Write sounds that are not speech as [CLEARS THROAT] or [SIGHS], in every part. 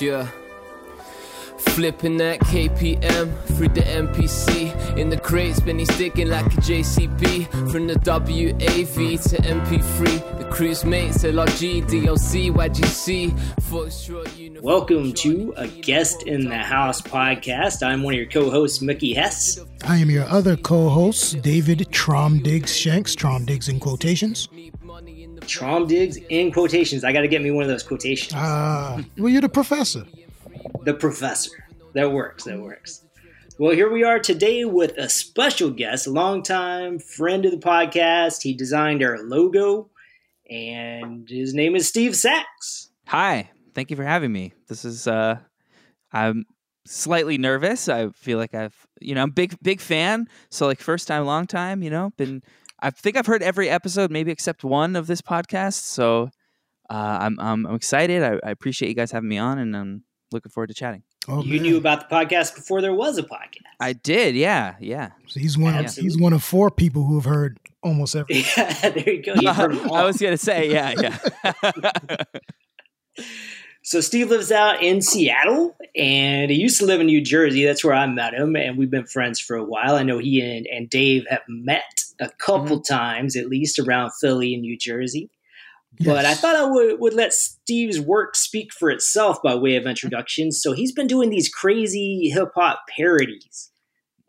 Yeah. Flipping that KPM through the MPC in the crates, Benny sticking like a JCB from the WAV to MP3. The cruise mates, LRG, DLC, YGC, Welcome to a Guest in the House podcast. I'm one of your co hosts, Mickey Hess. I am your other co host, David Traum Diggs Shanks, Traum Diggs in quotations. Traum Diggs in quotations. I got to get me one of those quotations. Ah, uh, well, you're the professor. The professor. That works. That works. Well, here we are today with a special guest, a longtime friend of the podcast. He designed our logo, and his name is Steve Sachs. Hi, thank you for having me. This is uh, I'm slightly nervous. I feel like I've, you know, I'm big big fan. So like first time, long time. You know, been. I think I've heard every episode, maybe except one of this podcast. So uh, I'm, I'm I'm excited. I, I appreciate you guys having me on, and I'm looking forward to chatting. Oh, you man. knew about the podcast before there was a podcast. I did, yeah, yeah. So he's one of he's one of four people who have heard almost every. [LAUGHS] Yeah, there you go. [LAUGHS] I was gonna say, yeah, yeah. [LAUGHS] so Steve lives out in Seattle, and he used to live in New Jersey. That's where I met him, and we've been friends for a while. I know he and, and Dave have met a couple mm-hmm. times, at least around Philly and New Jersey. But I thought I would, would let Steve's work speak for itself by way of introduction. So he's been doing these crazy hip hop parodies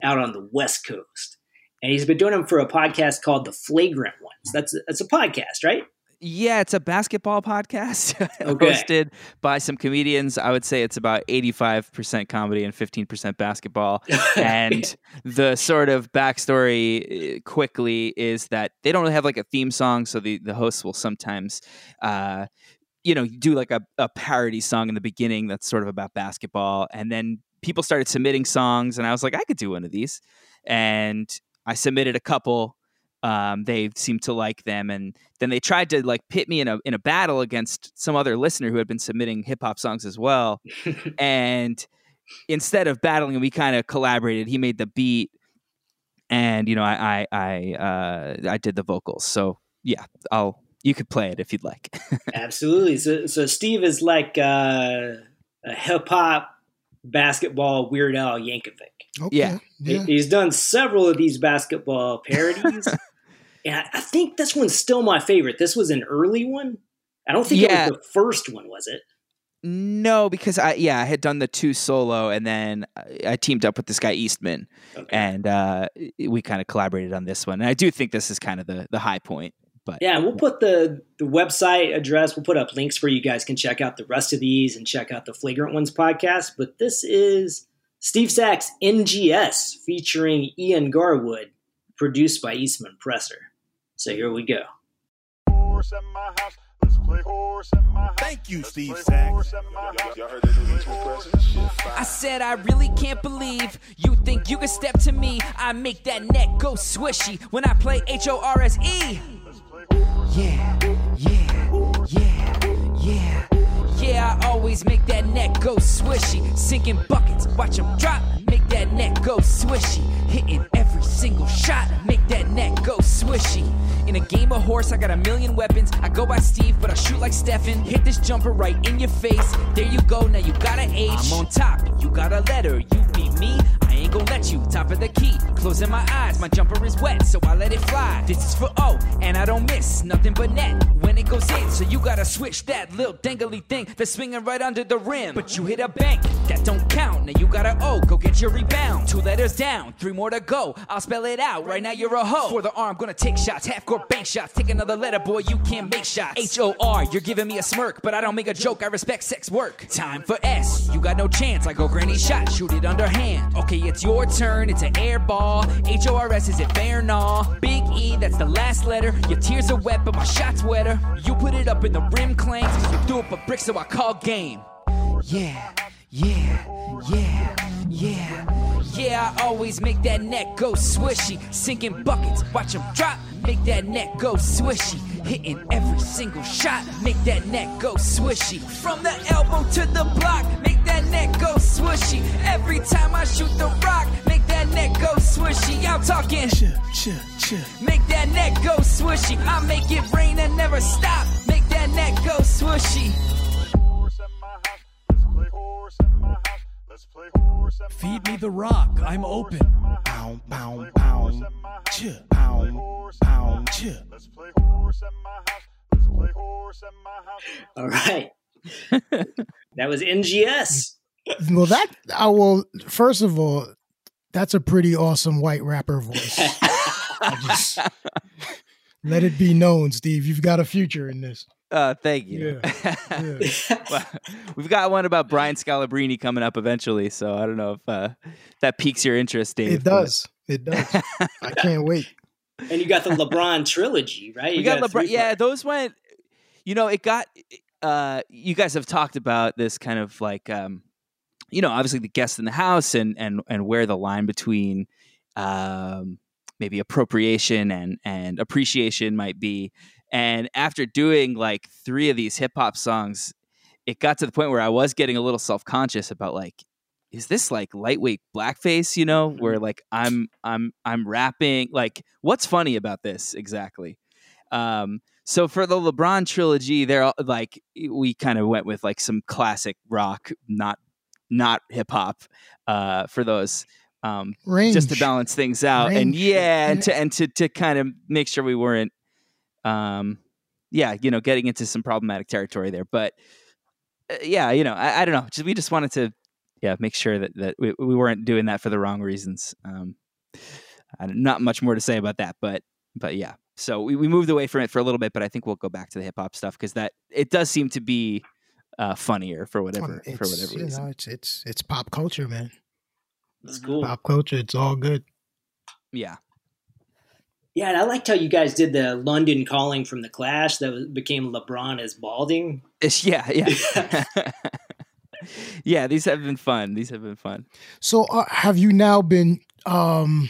out on the West Coast. And he's been doing them for a podcast called The Flagrant Ones. That's a, that's a podcast, right? Yeah, it's a basketball podcast [LAUGHS] okay. hosted by some comedians. I would say it's about 85% comedy and 15% basketball. [LAUGHS] and the sort of backstory uh, quickly is that they don't really have like a theme song. So the, the hosts will sometimes, uh, you know, do like a, a parody song in the beginning that's sort of about basketball. And then people started submitting songs. And I was like, I could do one of these. And I submitted a couple um, they seemed to like them, and then they tried to like pit me in a in a battle against some other listener who had been submitting hip hop songs as well. [LAUGHS] and instead of battling, we kind of collaborated. He made the beat, and you know, I I I, uh, I did the vocals. So yeah, I'll you could play it if you'd like. [LAUGHS] Absolutely. So so Steve is like uh, a hip hop basketball Weird Al Yankovic. Okay. Yeah. yeah. He's done several of these basketball parodies. [LAUGHS] and I think this one's still my favorite. This was an early one. I don't think yeah. it was the first one, was it? No, because I yeah I had done the two solo, and then I teamed up with this guy Eastman, okay. and uh, we kind of collaborated on this one. And I do think this is kind of the the high point. But yeah, we'll put the the website address. We'll put up links where you guys can check out the rest of these and check out the Flagrant Ones podcast. But this is Steve Sachs NGS featuring Ian Garwood, produced by Eastman Presser. So here we go. Thank you, Steve Sachs. I said I really can't believe you think you can step to me. I make that neck go swishy when I play H O R S E. Yeah, yeah, yeah, yeah. Yeah, I always make that neck go swishy. Sinking buckets, watch them drop. Make that neck go swishy. Hitting every single shot, make that neck go swishy. In a game of horse, I got a million weapons. I go by Steve, but I shoot like Stefan. Hit this jumper right in your face. There you go, now you got an H. I'm on top, you got a letter. You beat me, I ain't gonna let you. Top of the key, closing my eyes. My jumper is wet, so I let it fly. This is for O, and I don't miss nothing but net when it goes in. So you gotta switch that little dangly thing that's swinging right under the rim. But you hit a bank, that don't count. Now you gotta O, go get your rebound. Two letters down, three more to go. I'll spell it out. Right now you're a hoe. For the arm, gonna take shots, half court bank shots. Take another letter, boy, you can't make shots. H O R, you're giving me a smirk, but I don't make a joke. I respect sex work. Time for S, you got no chance. I go granny shot, shoot it underhand. Okay, it's your turn, it's an air ball. H O R S, is it fair? Nah. Big E, that's the last letter. Your tears are wet, but my shot's wetter. You put it up in the rim clanks. You threw up a brick, so I call game. Yeah, yeah, yeah, yeah. Yeah, I always make that neck go swishy. Sinking buckets, watch them drop. Make that neck go swishy. Hitting every single shot, make that neck go swishy. From the elbow to the block, make that neck go swishy. Every time I shoot the rock, make that neck go swishy. I'm talking, ch, ch, ch. make that neck go swishy. I make it rain and never stop, make that neck go swishy. Feed me the rock, I'm open. Pound, pound, pound. Chip, pound, pound, chip. All right. [LAUGHS] that was NGS. Well, that I will. First of all, that's a pretty awesome white rapper voice. [LAUGHS] I just let it be known, Steve. You've got a future in this. Uh, thank you. Yeah. [LAUGHS] Well, we've got one about Brian Scalabrine coming up eventually, so I don't know if uh, that piques your interest, Dave. It does. It does. I can't wait. [LAUGHS] And you got the LeBron trilogy, right? we You got LeBron. Yeah, those went. You know, it got. Uh, you guys have talked about this kind of like, um, you know, obviously the guest in the house and and and where the line between, um, maybe appropriation and and appreciation might be. And after doing like three of these hip hop songs, it got to the point where I was getting a little self conscious about like, is this like lightweight blackface? You know, where like I'm I'm I'm rapping. Like, what's funny about this exactly? Um, so for the LeBron trilogy, they're all, like we kind of went with like some classic rock, not not hip hop, uh, for those. Um, Range. just to balance things out. And yeah and to and to to kind of make sure we weren't um yeah you know getting into some problematic territory there. But uh, yeah you know I, I don't know. Just we just wanted to yeah make sure that that we, we weren't doing that for the wrong reasons. Um not much more to say about that but but yeah. So we, we moved away from it for a little bit but i think we'll go back to the hip-hop stuff because that it does seem to be uh funnier for whatever Um, for it's, whatever you reason. know, it's it's it's pop culture, man. That's cool. Pop culture. It's all good. yeah Yeah, and I liked how you guys did the London calling from the Clash that became LeBron as balding. [LAUGHS] It's- yeah yeah [LAUGHS] [LAUGHS] yeah these have been fun these have been fun So, uh, have you now been um,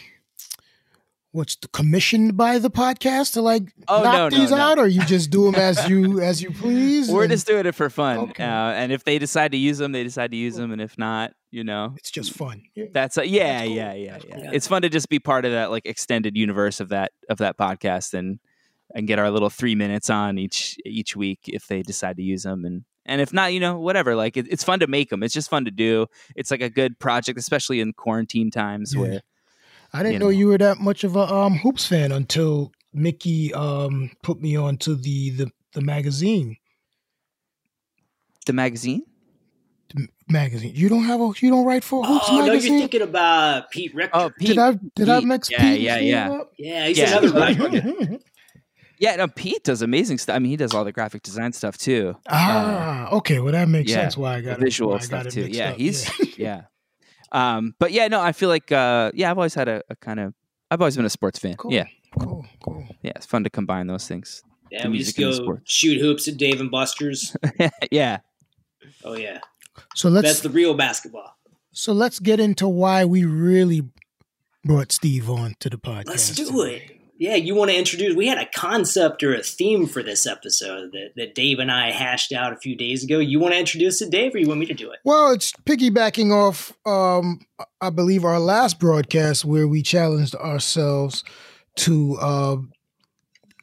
what's the commissioned by the podcast to like Oh, knock no, no, these no. out, or you just do them as you as you please? We're and just doing it for fun. Okay. Uh, and if they decide to use them, they decide to use them. And if not, you know, it's just fun. That's a, yeah, That's cool. yeah, yeah, That's yeah, cool. It's fun to just be part of that like extended universe of that of that podcast and and get our little three minutes on each each week if they decide to use them and and if not, you know, whatever. Like it, it's fun to make them. It's just fun to do. It's like a good project, especially in quarantine times Yeah. where I didn't you know. know. you were that much of a um, hoops fan until Mickey um, put me on to the the, the magazine. the magazine. The magazine. You don't have a. You don't write for hoops Oh no, you're thinking about Pete Rector. Oh, Pete. did I did I Pete. mix Yeah, Pete yeah, and Steve yeah. yeah, he's Yeah. another [LAUGHS] writer. Yeah, no, Pete does amazing stuff. I mean, he does all the graphic design stuff too. ah, okay. Well, that makes yeah, sense. Why I the got visual why I stuff got it too. mixed Yeah, up. he's yeah. [LAUGHS] Um, but yeah, no, I feel like uh, yeah, I've always had a, a kind of I've always been a sports fan. Cool. Yeah, cool, cool. yeah, it's fun to combine those things. Yeah, we just music and the go shoot hoops at Dave and Buster's. [LAUGHS] yeah, Oh yeah, So let's that's the real basketball. so let's get into why we really brought Steve on to the podcast. Let's do it. Yeah, you want to introduce? We had a concept or a theme for this episode that, that Dave and I hashed out a few days ago. You want to introduce it, Dave, or you want me to do it? Well, it's piggybacking off, um, I believe, our last broadcast where we challenged ourselves to uh,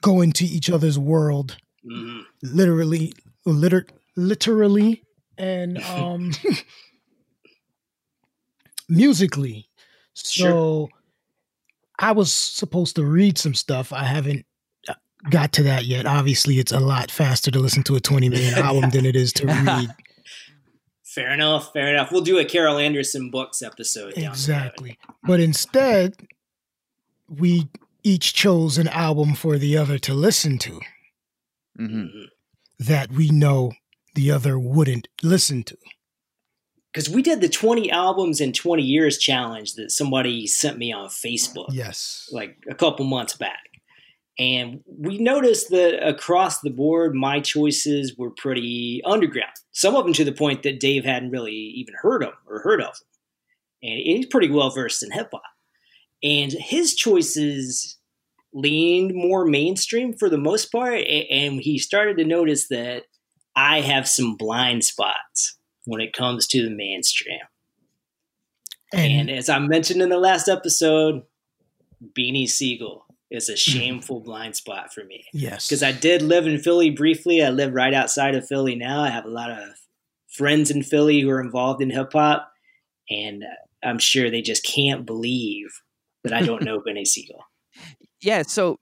go into each other's world, hmm literally, liter- literally, and [LAUGHS] um, [LAUGHS] musically. So, Sure. I was supposed to read some stuff. I haven't uh, got to that yet. Obviously, it's a lot faster to listen to a twenty-minute [LAUGHS] album than it is to read. [LAUGHS] Fair enough. Fair enough. We'll do a Carol Anderson books episode. down the road. Exactly. But instead, we each chose an album for the other to listen to hmm Mhm. that we know the other wouldn't listen to. Because we did the 20 albums in 20 years challenge that somebody sent me on Facebook Yes. like a couple months back. And we noticed that across the board, my choices were pretty underground. Some of them to the point that Dave hadn't really even heard of or heard of them. And he's pretty well versed in hip hop. And his choices leaned more mainstream for the most part. And he started to notice that I have some blind spots when it comes to the mainstream. And And, as I mentioned in the last episode, Beanie Sigel is a mm-hmm. shameful blind spot for me. yes. Because I did live in Philly briefly. I live right outside of Philly now. I have a lot of friends in Philly who are involved in hip hop. and I'm sure they just can't believe that I don't [LAUGHS] know Beanie Sigel. Yeah, so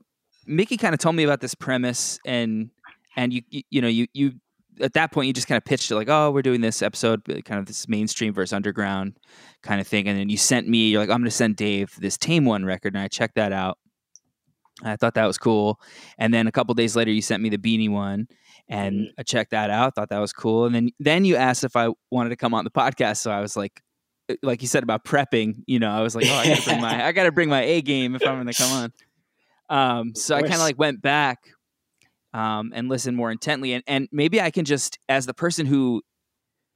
Mickey kind of told me about this premise, and and you you, you know you you at that point you just kind of pitched it like, oh, we're doing this episode, kind of this mainstream versus underground kind of thing, and then you sent me, you're like, I'm going to send Dave this Tame One record, and I checked that out. I thought that was cool, and then a couple days later, you sent me the Beanie one, and Mhm. I checked that out. Thought that was cool, and then then you asked if I wanted to come on the podcast, so I was like. uh, Like you said about prepping, you know, I was like, oh, I gotta bring my, I gotta bring my A game if I'm going to come on. [LAUGHS] Um, so I kind of like went back um, and listen more intently, and and maybe I can just, as the person who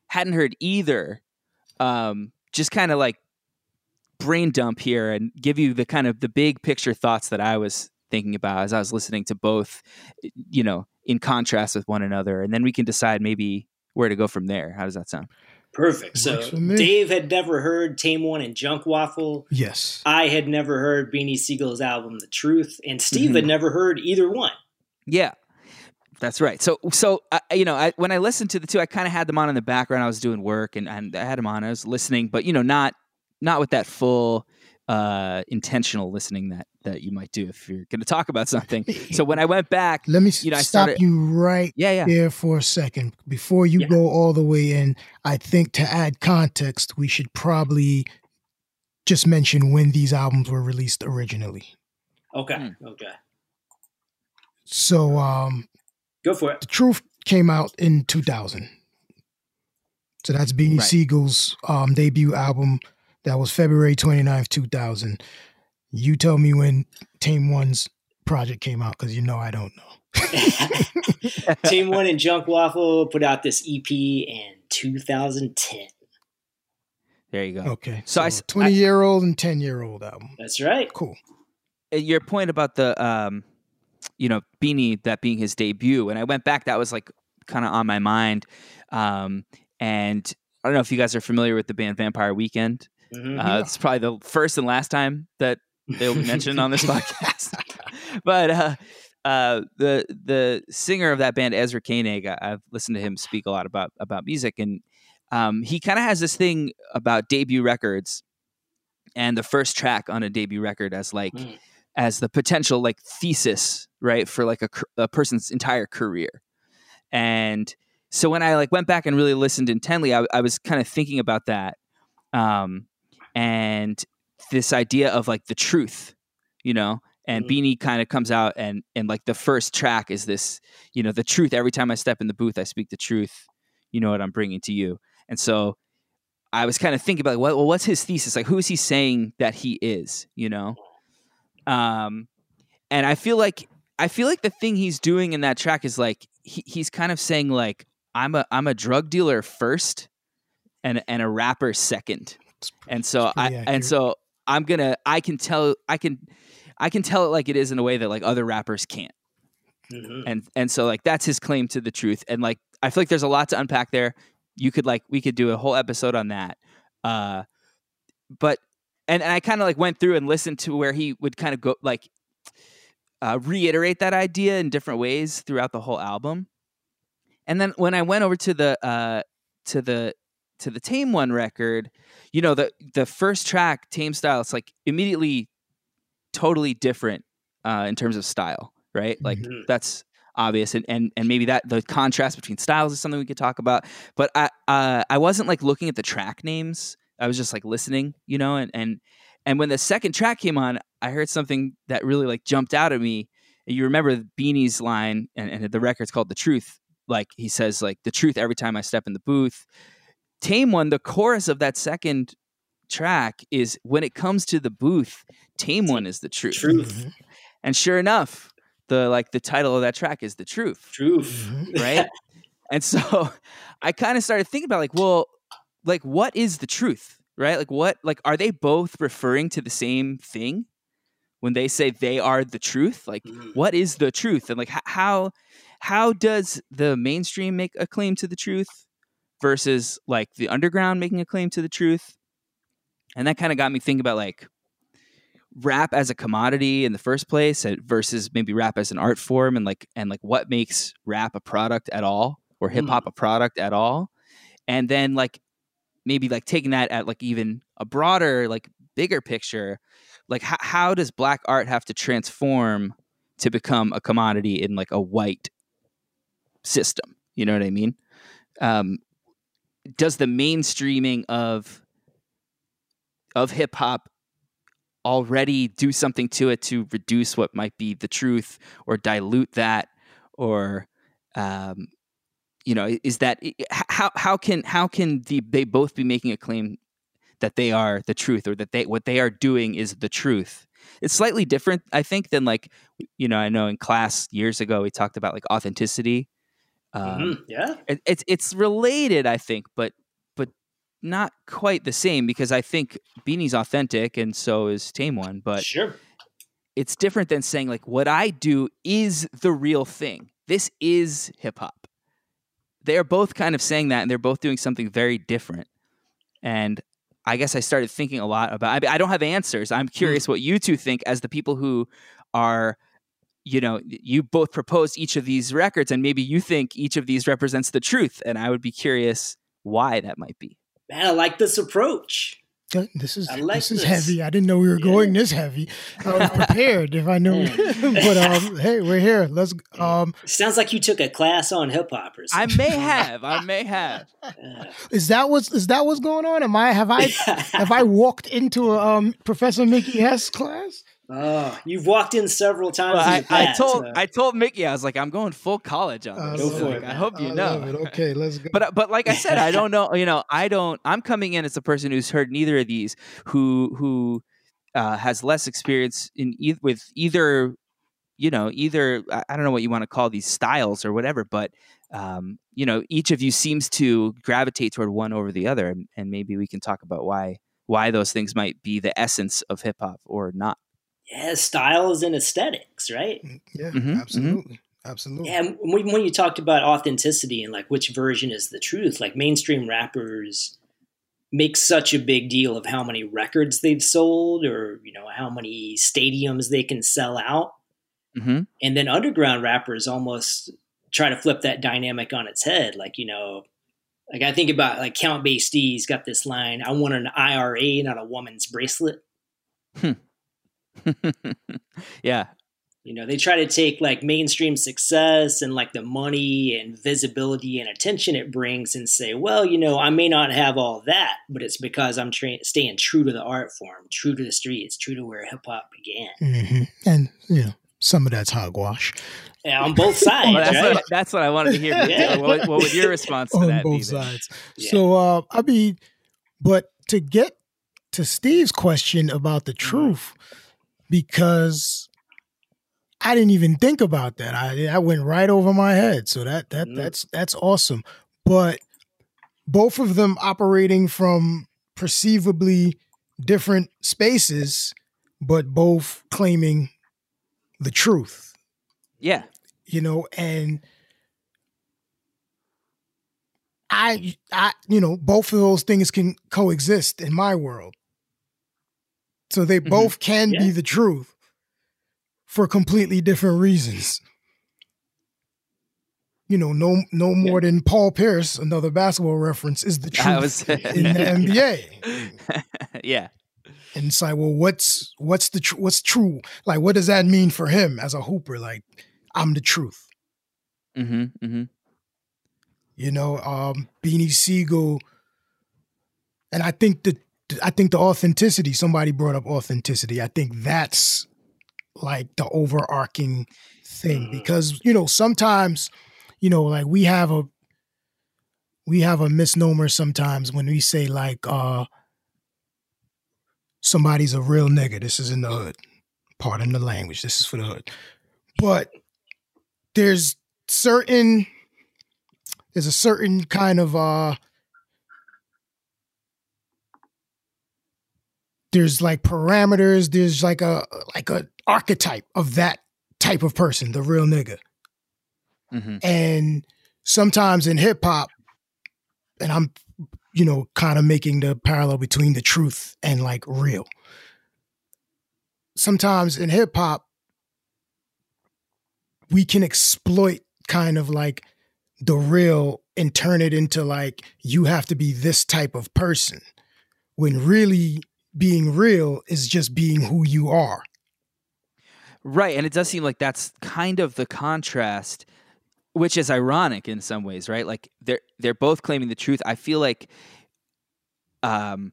hadn't heard either, um, just kind of like brain dump here and give you the kind of the big picture thoughts that I was thinking about as I was listening to both, you know, in contrast with one another, and then we can decide maybe where to go from there. How does that sound? Perfect. So Works for me. Dave had never heard Tame One and Junkwaffel. Yes. I had never heard Beanie Sigel's album The Truth, and Steve Mhm. had never heard either one. Yeah. That's right. So, so I, you know, I, when I listened to the two, I kind of had them on in the background. I was doing work, and, and I had them on. I was listening, but you know, not not with that full uh, intentional listening that that you might do if you're going to talk about something. So when I went back, [LAUGHS] Let me s- You know, I stop started- you right yeah, yeah, there for a second. Before you Yeah. go all the way in, I think to add context, we should probably just mention when these albums were released originally. Okay. Hmm. Okay. So, um, Go for it. The Truth came out in 2000. So that's Beanie Right. Sigel's um, debut album. That was February 29th, 2000. You tell me when Tame One's project came out because you know I don't know. [LAUGHS] Tame One and Junkwaffel put out this EP in 2010. there you go. Okay. So I s- 20 year old and 10 year old album. That's right. Cool. Uh, Your point about the, um, you know, Beanie that being his debut. And I went back, that was like kind of on my mind. Um, and I don't know if you guys are familiar with the band Vampire Weekend. Mhm. Uh, it's probably the first and last time that they'll be mentioned on this [LAUGHS] podcast. but uh, uh, the the singer of that band, Ezra Koenig, I- I've listened to him speak a lot about about music, and um, he kind of has this thing about debut records and the first track on a debut record as like Mm. as the potential like thesis, right, for like a, a person's entire career. And so when I like went back and really listened intently, I, I was kind of thinking about that, um, and this idea of like the truth, you know. And Mhm. Beanie kind of comes out and and like the first track is this, you know, the truth. Every time I step in the booth, I speak the truth. You know what I'm bringing to you. And so I was kind of thinking about what, well, what's his thesis? Like, who is he saying that he is? You know, um, and I feel like I feel like the thing he's doing in that track is like he, he's kind of saying like I'm a I'm a drug dealer first, and and a rapper second. It's pre- And so I pretty and so I'm gonna I can tell I can I can tell it like it is in a way that like other rappers can't. Mhm. and and so like that's his claim to the truth. And like i feel like there's a lot to unpack there. You could like we could do a whole episode on that. Uh but and, and i kind of like went through and listened to where he would kind of go like uh reiterate that idea in different ways throughout the whole album. And then when i went over to the uh to the to the tame one record you know the the first track tame style it's like immediately totally different uh in terms of style right? Like Mhm. that's obvious and, and and maybe that the contrast between styles is something we could talk about. But i uh, i wasn't like looking at the track names. I was just like listening you know and and and when the second track came on i heard something that really like jumped out at me you remember beanie's line and, and the record's called the truth like he says like the truth every time i step in the booth tame one the chorus of that second track is when it comes to the booth tame one is the truth Truth. Mhm. and sure enough the like the title of that track is the truth Truth. Mhm. [LAUGHS] right and so [LAUGHS] i kind of started thinking about like well like what is the truth right? Like what like are they both referring to the same thing when they say they are the truth? Like Mhm. what is the truth? And like how how does the mainstream make a claim to the truth versus like the underground making a claim to the truth? And that kind of got me thinking about like rap as a commodity in the first place versus maybe rap as an art form and like and like what makes rap a product at all or hip hop a product at all? And then like maybe like taking that at like even a broader like bigger picture like how, how does black art have to transform to become a commodity in like a white system? You know what i mean? Um does the mainstreaming of of hip hop already do something to it to reduce what might be the truth or dilute that or um, you know is that how how can how can the, they both be making a claim that they are the truth or that they what they are doing is the truth it's slightly different i think than like you know i know in class years ago we talked about like authenticity um, Mhm, Yeah. it, it's it's related i think but but not quite the same because i think beanie's authentic and so is tame one but sure. it's different than saying like what I do is the real thing. This is hip hop. They're both kind of saying that and they're both doing something very different. And I guess I started thinking a lot about I, I don't have answers. I'm mm-hmm. curious what you two think as the people who are you know, you both proposed each of these records and maybe you think each of these represents the truth and I would be curious why that might be. Man, I like this approach. Okay, This is like this is heavy. I didn't know we were going this heavy. [LAUGHS] I was prepared if I knew. [LAUGHS] but um, hey, we're here. Let's. Um, Sounds like you took a class on hip hop or I may have, I may have. [LAUGHS] is that what's is that what's going on? Am I have I have I walked into a um, Professor Mickey S class? Oh, you've walked in several times. Well, in I, the I past, told uh, I told Mickey I was like I'm going full college on I this. Go love for Like, it, I hope you I know. love it. Okay, let's go. But but like I said, I don't [LAUGHS] know. You know, I don't. I'm coming in as a person who's heard neither of these, who who uh, has less experience in e- with either. You know, either I I don't know what you want to call these styles or whatever, but um, you know, each of you seems to gravitate toward one over the other, and, and maybe we can talk about why why those things might be the essence of hip hop or not. Yeah, styles and aesthetics, right? yeah, Mhm, absolutely, absolutely. Yeah, and when, when you talked about authenticity and like which version is the truth, like mainstream rappers make such a big deal of how many records they've sold or you know how many stadiums they can sell out, hmm and then underground rappers almost try to flip that dynamic on its head. Like you know, like I think about like Count Bass D's got this line: "I want an IRA, not a woman's bracelet." [LAUGHS] yeah, You know, they try to take like mainstream success and like the money and visibility and attention it brings and say, well, you know, I may not have all that, but it's because I'm tra- staying true to the art form, true to the streets, true to where hip hop began. hmm And you know, some of that's hogwash Yeah, on both sides, well, that's, right? what, that's what I wanted to hear. Yeah. What, what would your response to on that both be? then? sides. Yeah. So uh, I mean, but to get to Steve's question about the Mm-hmm. Because I didn't even think about that. I that went right over my head. So that that Mm. that's that's awesome. But both of them operating from perceivably different spaces, but both claiming the truth Yeah. you know and i i you know both of those things can coexist in my world so they Mhm. both can be the truth for completely different reasons. You know no no more than paul pierce another basketball reference is the [LAUGHS] truth was in the [LAUGHS] nba [LAUGHS] yeah. and it's like well what's what's the tr- what's true? Like what does that mean for him as a hooper? Like i'm the truth. Hmm hmm you know um beanie sigel and i think that i think the authenticity somebody brought up authenticity. I think that's like the overarching thing Mhm. because you know sometimes you know like we have a we have a misnomer sometimes when we say like uh somebody's a real nigga. This is in the hood. Pardon the language. This is for the hood. But there's certain there's a certain kind of uh there's like parameters there's like a like a archetype of that type of person the real nigga. Hmm and sometimes in hip hop and i'm you know kind of making the parallel between the truth and like real. Sometimes in hip hop we can exploit kind of like the real and turn it into like you have to be this type of person. When really being real is just being who you are. Right, and it does seem like that's kind of the contrast, which is ironic in some ways, right? Like they're they're both claiming the truth. I feel like um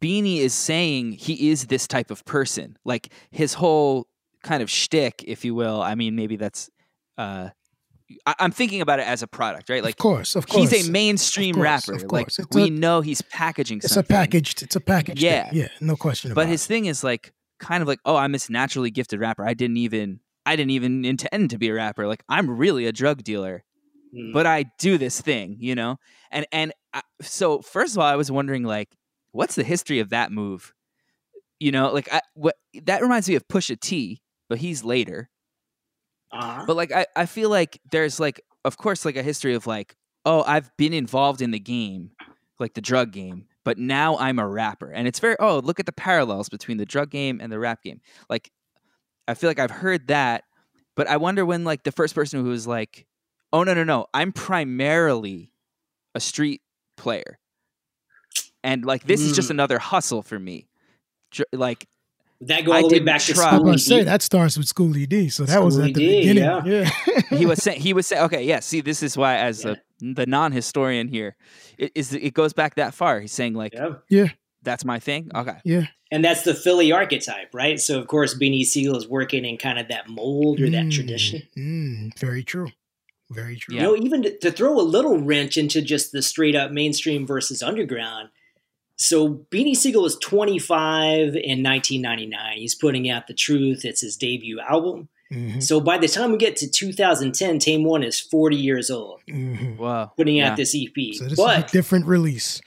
Beanie is saying he is this type of person. Like his whole kind of shtick, if you will. I mean, maybe that's uh I, I'm thinking about it as a product, right? Like of course, of course. he's a mainstream Of course, rapper. of Like course. It's we a- know he's packaging it's a packaged it's a package Yeah. yeah no question about But his it. thing is like kind of like, oh, I'm this naturally gifted rapper. I didn't even I didn't even intend to be a rapper. Like I'm really a drug dealer, Mm. but I do this thing, you know. And and I, so first of all, I was wondering like, what's the history of that move? You know, like I, what that reminds me of Pusha T, but he's later. Uh-huh. But like I, I feel like there's like of course like a history of like, oh, I've been involved in the game, like the drug game, but now I'm a rapper. And it's very oh, look at the parallels between the drug game and the rap game. Like I feel like I've heard that, but I wonder when like the first person who was like, "Oh no, no, no, I'm primarily a street player." And like this is just Mm. another hustle for me. Like that go I all the way didn't back to try. I was gonna say that starts with Schoolly D, so that was Schoolly at the beginning. yeah. Yeah, [LAUGHS] he was saying he was saying okay yeah see this is why as a, the non-historian here it is it goes back that far he's saying like Yeah. that's my thing okay yeah. And that's the Philly archetype, right? So of course Beanie Sigel is working in kind of that mold or that Mm, tradition. mm, very true. Very true. Yeah. You know, even to, to throw a little wrench into just the straight up mainstream versus underground. So Beanie Sigel was 25 in 1999. He's putting out The Truth. It's his debut album. Mhm, So by the time we get to 2010, Tame One is 40 years old, mhm. wow putting Yeah. out this EP. So this is but a different release.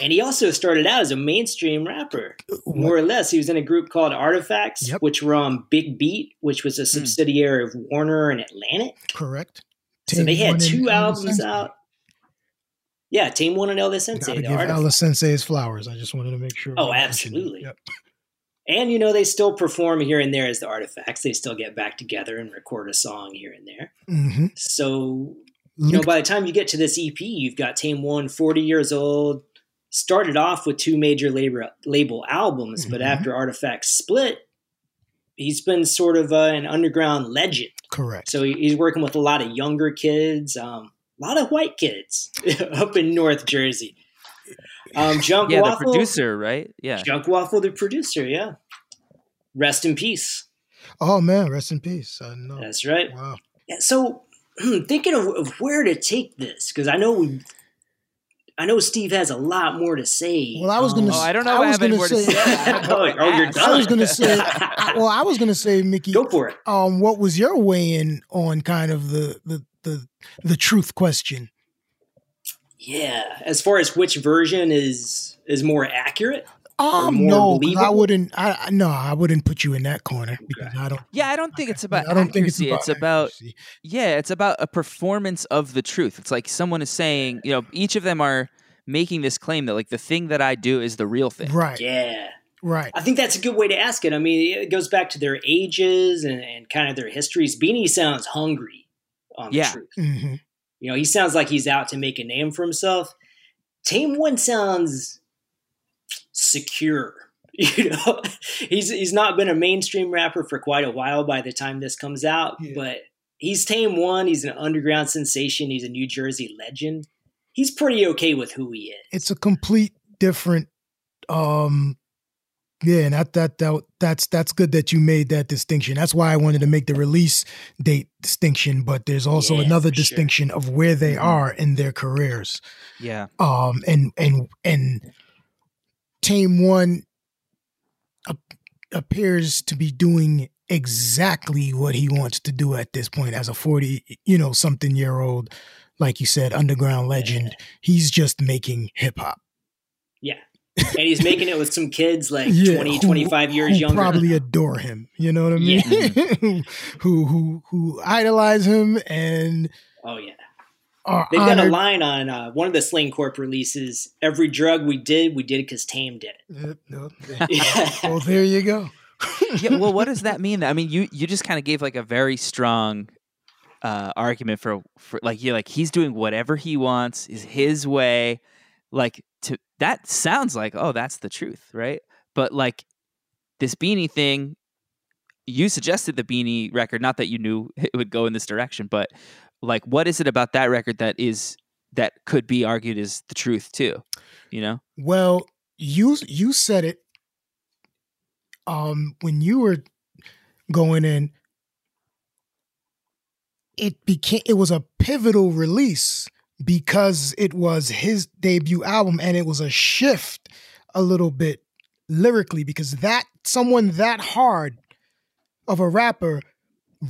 and he also started out as a mainstream rapper, more or less. He was in a group called Artifacts, Yep. which were on Big Beat, which was a subsidiary of Warner and Atlantic. Correct. So they had two albums Sensei. out. Yeah, Tame One and El Da Sensei. Give. El Da Sensei his flowers. I just wanted to make sure. Oh, I mentioned it. absolutely. Yep. And you know, they still perform here and there as the Artifacts. They still get back together and record a song here and there. Mhm. So you know, by the time you get to this EP, you've got Tame One, 40 years old, started off with two major label, label albums, but Mhm. after Artifacts split, he's been sort of uh, an underground legend. Correct. So he's working with a lot of younger kids, um, a lot of white kids [LAUGHS] up in North Jersey. Um, Junk yeah the producer right yeah Junkwaffel, the producer, yeah. Rest in peace. oh man, rest in peace. I know. That's right. Wow. Yeah, so [CLEARS THROAT] thinking of, of where to take this because I know we, I know Steve has a lot more to say. Well, I was gonna um, oh i don't know I was gonna say- say [LAUGHS] oh, you're done. I was gonna say. [LAUGHS] well, I was gonna say, Mickey. Go for it. Um, what was your weigh in on kind of the the the the truth question? Yeah, as far as which version is is more accurate. Um, more no, 'cause I wouldn't. I I- no, I wouldn't put you in that corner because I don't. yeah i don't think it's about I don't think it's about. it's about yeah it's about a performance of the truth it's like someone is saying you know each of them are making this claim that like the thing that i do is the real thing right, Yeah, right. I think that's a good way to ask it. I mean, it goes back to their ages and, and kind of their histories. Beanie sounds hungry on the Yeah. truth. hmm You know, he sounds like he's out to make a name for himself. Tame One sounds secure. [LAUGHS] You know, he's he's not been a mainstream rapper for quite a while by the time this comes out, Yeah. but he's Tame One. He's an underground sensation. He's a New Jersey legend. He's pretty okay with who he is. It's a complete different. Um, yeah, and that, that that that's that's good that you made that distinction. That's why I wanted to make the release date distinction. But there's also Yeah, another for sure. distinction of where they Mhm. are in their careers. yeah um and and and tame one ap- appears to be doing exactly what he wants to do at this point as a 40 you know something year old like you said underground legend he's just making hip hop Yeah. And he's making it with some kids like Yeah, 20, who- 25 years who younger. probably adore him you know what i mean [LAUGHS] who who who idolize him and oh, yeah. are They've got a line on uh, one of the Sling Corp releases. Every drug we did, we did it because Tame did Yep, yep. it. [LAUGHS] [LAUGHS] well there you go yeah well what does that mean i mean you you just kind of gave like a very strong uh, argument for for like you like he's doing whatever he wants is his way. Like to that sounds like oh that's the truth, right? But like this beanie thing, you suggested the beanie record. Not that you knew [LAUGHS] it would go in this direction, but like what is it about that record that is that could be argued as the truth too? You know? Well, you you said it um when you were going in it became it was a pivotal release because it was his debut album and it was a shift a little bit lyrically because that someone that hard of a rapper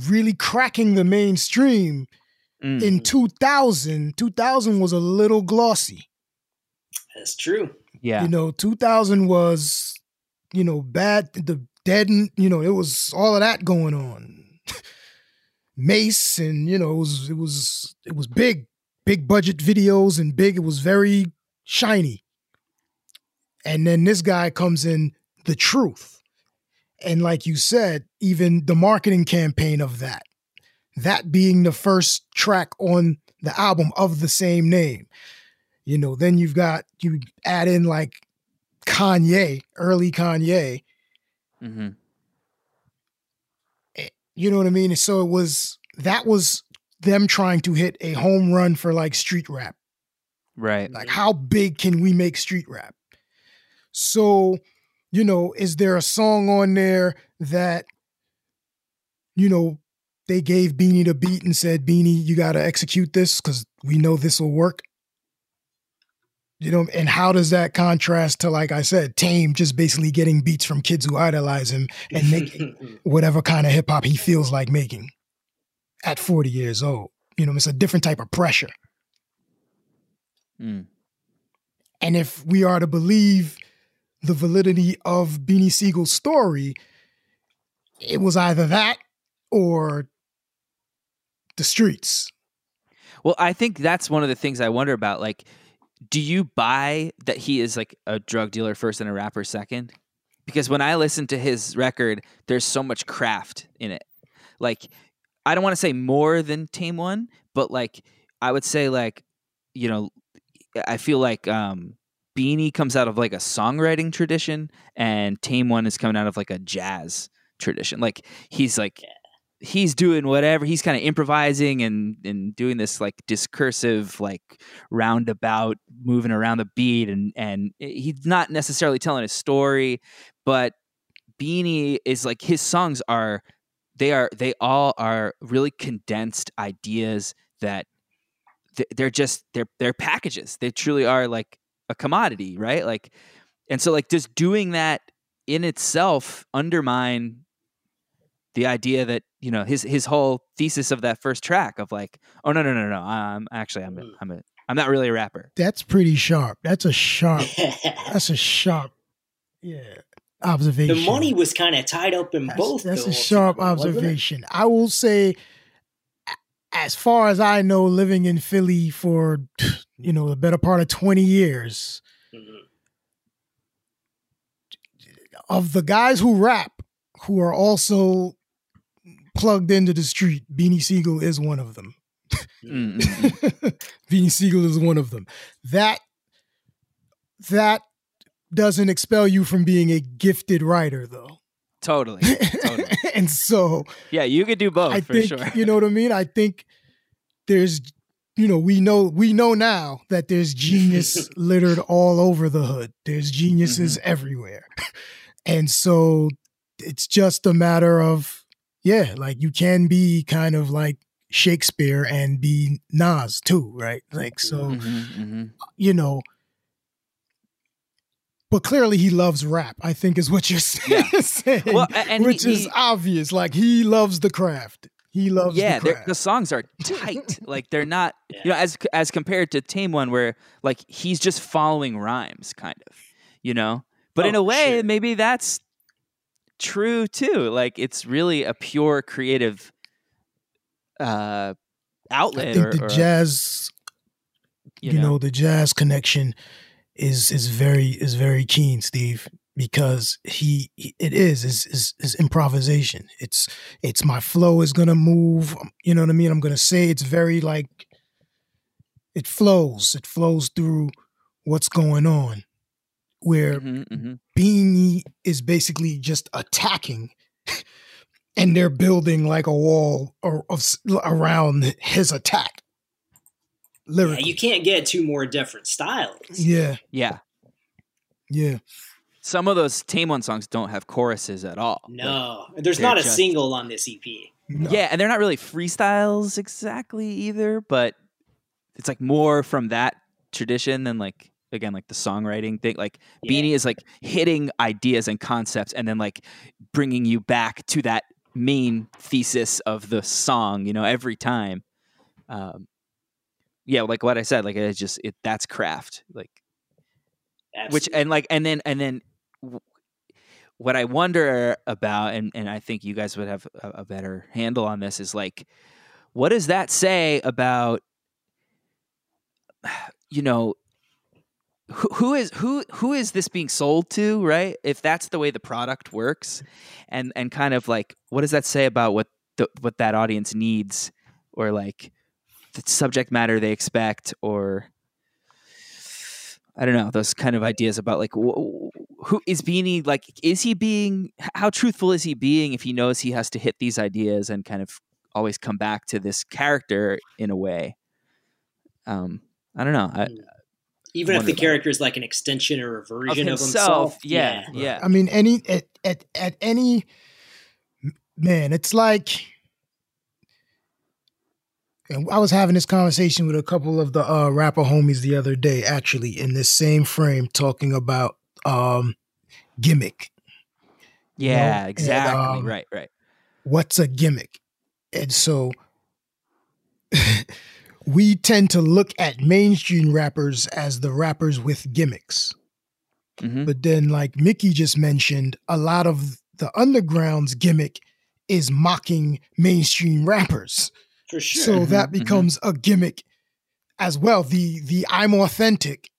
really cracking the mainstream Mm. in 2000 2000 was a little glossy That's true. yeah. you know 2000 was you know bad the dead and you know it was all of that going on [LAUGHS] mase and you know it was it was it was big big budget videos and big it was very shiny. And then this guy comes in the truth. And like you said even the marketing campaign of that that being the first track on the album of the same name. You know then you've got you add in like kanye early kanye. Mm-hmm. you know what i mean? And so it was that was them trying to hit a home run for like street rap. Right. like how big can we make street rap? So you know is there a song on there that you know they gave beanie the beat and said beanie you got to execute this because we know this will work you know and how does that contrast to like i said tame just basically getting beats from kids who idolize him and making [LAUGHS] whatever kind of hip-hop he feels like making at 40 years old you know it's a different type of pressure Mm. And if we are to believe the validity of Beanie Sigel's story, it was either that or the streets. Well, I think that's one of the things I wonder about. Like, do you buy that he is like a drug dealer first and a rapper second? Because when I listen to his record, there's so much craft in it. Like, I don't want to say more than Tame One, but like, I would say like, you know, I feel like um, Beanie comes out of like a songwriting tradition, and Tame One is coming out of like a jazz tradition. Like, he's like he's doing whatever he's kind of improvising and and doing this like discursive like roundabout moving around the beat and and he's not necessarily telling a story but beanie is like his songs are they are they all are really condensed ideas that they're just they're they're packages they truly are like a commodity right like and so like just doing that in itself undermine the idea that you know his his whole thesis of that first track of like oh no no no no I'm actually I'm a, mm. I'm a I'm not really a rapper That's pretty sharp. That's a sharp. [LAUGHS] That's a sharp. Yeah. Observation. the money was kind of tied up in That's, both. that's though, a sharp wasn't observation. I will say, as far as I know, living in Philly for you know the better part of twenty years, Mhm. of the guys who rap, who are also plugged into the street, Beanie Sigel is one of them. [LAUGHS] Beanie Sigel is one of them. That that doesn't expel you from being a gifted writer, though. totally totally [LAUGHS] and so yeah you could do both I for think sure you know what I mean. I think there's, you know, we know we know now that there's genius [LAUGHS] littered all over the hood. There's geniuses Mm-hmm. everywhere, and so it's just a matter of yeah, like you can be kind of like Shakespeare and be Nas too, right? Like so, Mhm, mhm. you know. But clearly, he loves rap. I think is what you're saying, [LAUGHS] Yeah. well and which he- is he- obvious. Like he loves the craft. He loves yeah the craft. the songs are tight [LAUGHS] like they're not you know as as compared to tame one where like he's just following rhymes kind of you know but in Oh, a way sure. maybe that's true too like it's really a pure creative uh outlet I think or, the or, jazz, you, you, know? know, the jazz connection is is very is very keen, Steve. because he, it is is, is is improvisation. It's it's my flow is gonna move. You know what I mean? I'm gonna say it's very like it flows. It flows through what's going on. Where Mhm, mhm. Beanie is basically just attacking, and they're building like a wall or, of, around his attack. Yeah, you can't get two more different styles. yeah, Yeah. yeah. Some of those Tame One songs don't have choruses at all. Like, No, there's not a just- single on this EP. No. Yeah, and they're not really freestyles exactly either, but it's like more from that tradition than like again like the songwriting thing. Like Yeah. Beanie is like hitting ideas and concepts and then like bringing you back to that main thesis of the song, you know, every time. Um yeah, like what I said, like it's just it that's craft. Like which and like and then and then what i wonder about and and i think you guys would have a, a better handle on this is like what does that say about [SIGHS] you know who, who is who who is this being sold to right if that's the way the product works and and kind of like what does that say about what the, what that audience needs or like the subject matter they expect or I don't know those kind of ideas about like wh- wh- who is Beanie like is he being how truthful is he being if he knows he has to hit these ideas and kind of always come back to this character in a way um I don't know I, Even if the character is like an extension or a of version of himself, himself. yeah yeah I mean, any at at at any man, it's like. And I was having this conversation with a couple of the uh, rapper homies the other day, actually, in this same frame, talking about um, gimmick. yeah and, exactly um, right right What's a gimmick? And so [LAUGHS] we tend to look at mainstream rappers as the rappers with gimmicks. hmm But then, like Mickey just mentioned, a lot of the underground's gimmick is mocking mainstream rappers. For sure. So that Mhm, mhm. becomes a gimmick as well. The the I'm authentic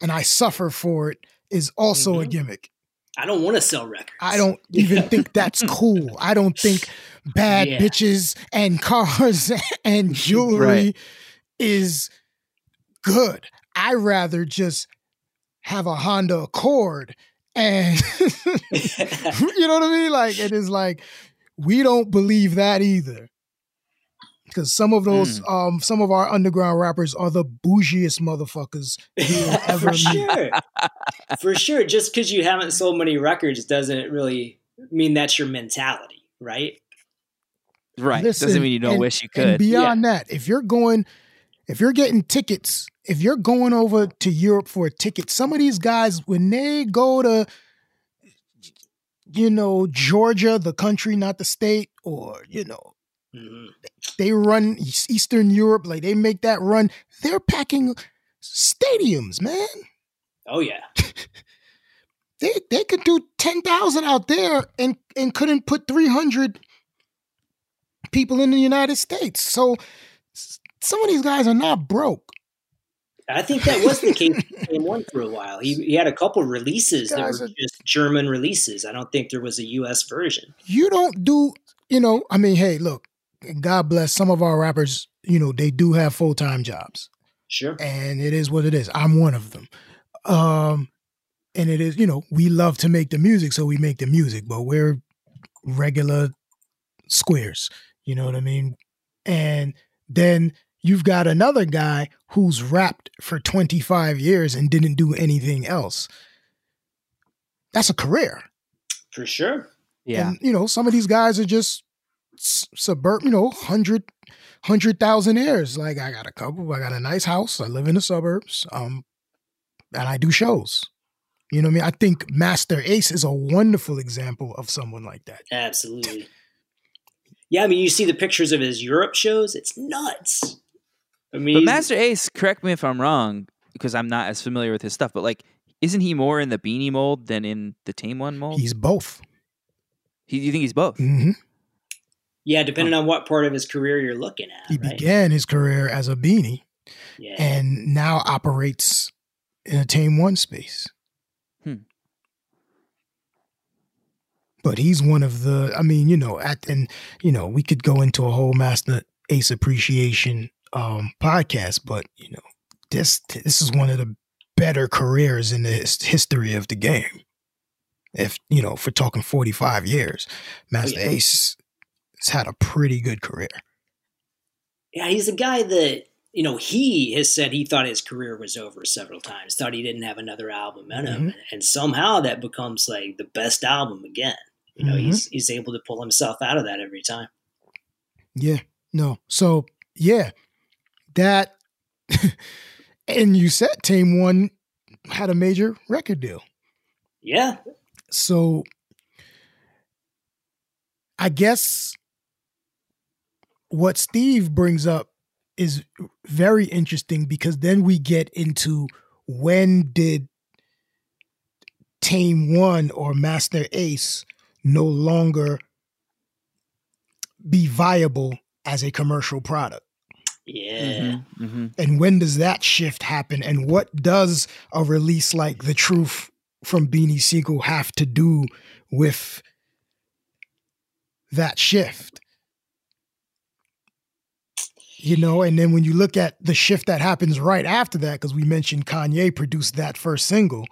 and I suffer for it is also a Mhm. gimmick. I don't want to sell records. I don't even [LAUGHS] think that's cool. I don't think bad Yeah. bitches and cars [LAUGHS] and jewelry Right. is good. I rather just have a Honda Accord and [LAUGHS] you know what I mean? Like it is like we don't believe that either. Because some of those, Hmm. um, some of our underground rappers are the bougiest motherfuckers [LAUGHS] ever For sure. For sure. Just because you haven't sold many records doesn't really mean that's your mentality, right? right Listen, doesn't mean you don't and- wish you And could beyond that, if you're going, if you're getting tickets, if you're going over to Europe for a ticket, some of these guys, when they go to, you know, Georgia, the country, not the state, or, you know, Mhm. they run Eastern Europe, like they make that run, they're packing stadiums, man. Oh, yeah. [LAUGHS] They they could do 10,000 out there and, and couldn't put 300 people in the United States. So some of these guys are not broke. I think that was the case [LAUGHS] Tame One for a while. He, he had a couple releases that were are- just German releases. I don't think there was a U.S. version. You don't do, you know, I mean, hey, look, God bless some of our rappers, you know, they do have full-time jobs. Sure. and it is what it is. I'm one of them. Um, and it is, you know, we love to make the music, so we make the music, but we're regular squares. You know what I mean? And then you've got another guy who's rapped for 25 years and didn't do anything else. That's a career. For sure. yeah And, you know, some of these guys are just s- suburb, you know, hundred hundred thousandaires. Like I got a couple, I got a nice house, I live in the suburbs, um, and I do shows. You know what I mean? I think Masta Ace is a wonderful example of someone like that. Absolutely. Yeah, I mean, you see the pictures of his Europe shows. It's nuts. I mean, But Masta Ace, correct me if I'm wrong, because I'm not as familiar with his stuff. But like, isn't he more in the beanie mold than in the tame one mold? He's both. he, you think he's both? hmm yeah, depending on what part of his career you're looking at. He right? began his career as a beanie Yeah. and now operates in a Tame One space. but he's one of the. I mean, you know, at and you know, we could go into a whole Masta Ace appreciation um podcast, but you know, this this is one of the better careers in the history of the game. If you know, if we're talking forty five years, Masta yeah. Ace has had a pretty good career. Yeah, he's a guy that you know he has said he thought his career was over several times. Thought he didn't have another album in him, Mhm. and somehow that becomes like the best album again. You know, Mhm. he's he's able to pull himself out of that every time. Yeah, no. So yeah, that [LAUGHS] and you said Tame One had a major record deal. Yeah, So I guess what Steve brings up is very interesting because then we get into when did Tame One or Masta Ace no longer be viable as a commercial product? yeah. Mm-hmm. and when does that shift happen and what does a release like the truth from beanie sigel have to do with that shift you know and then when you look at the shift that happens right after that because we mentioned kanye produced that first single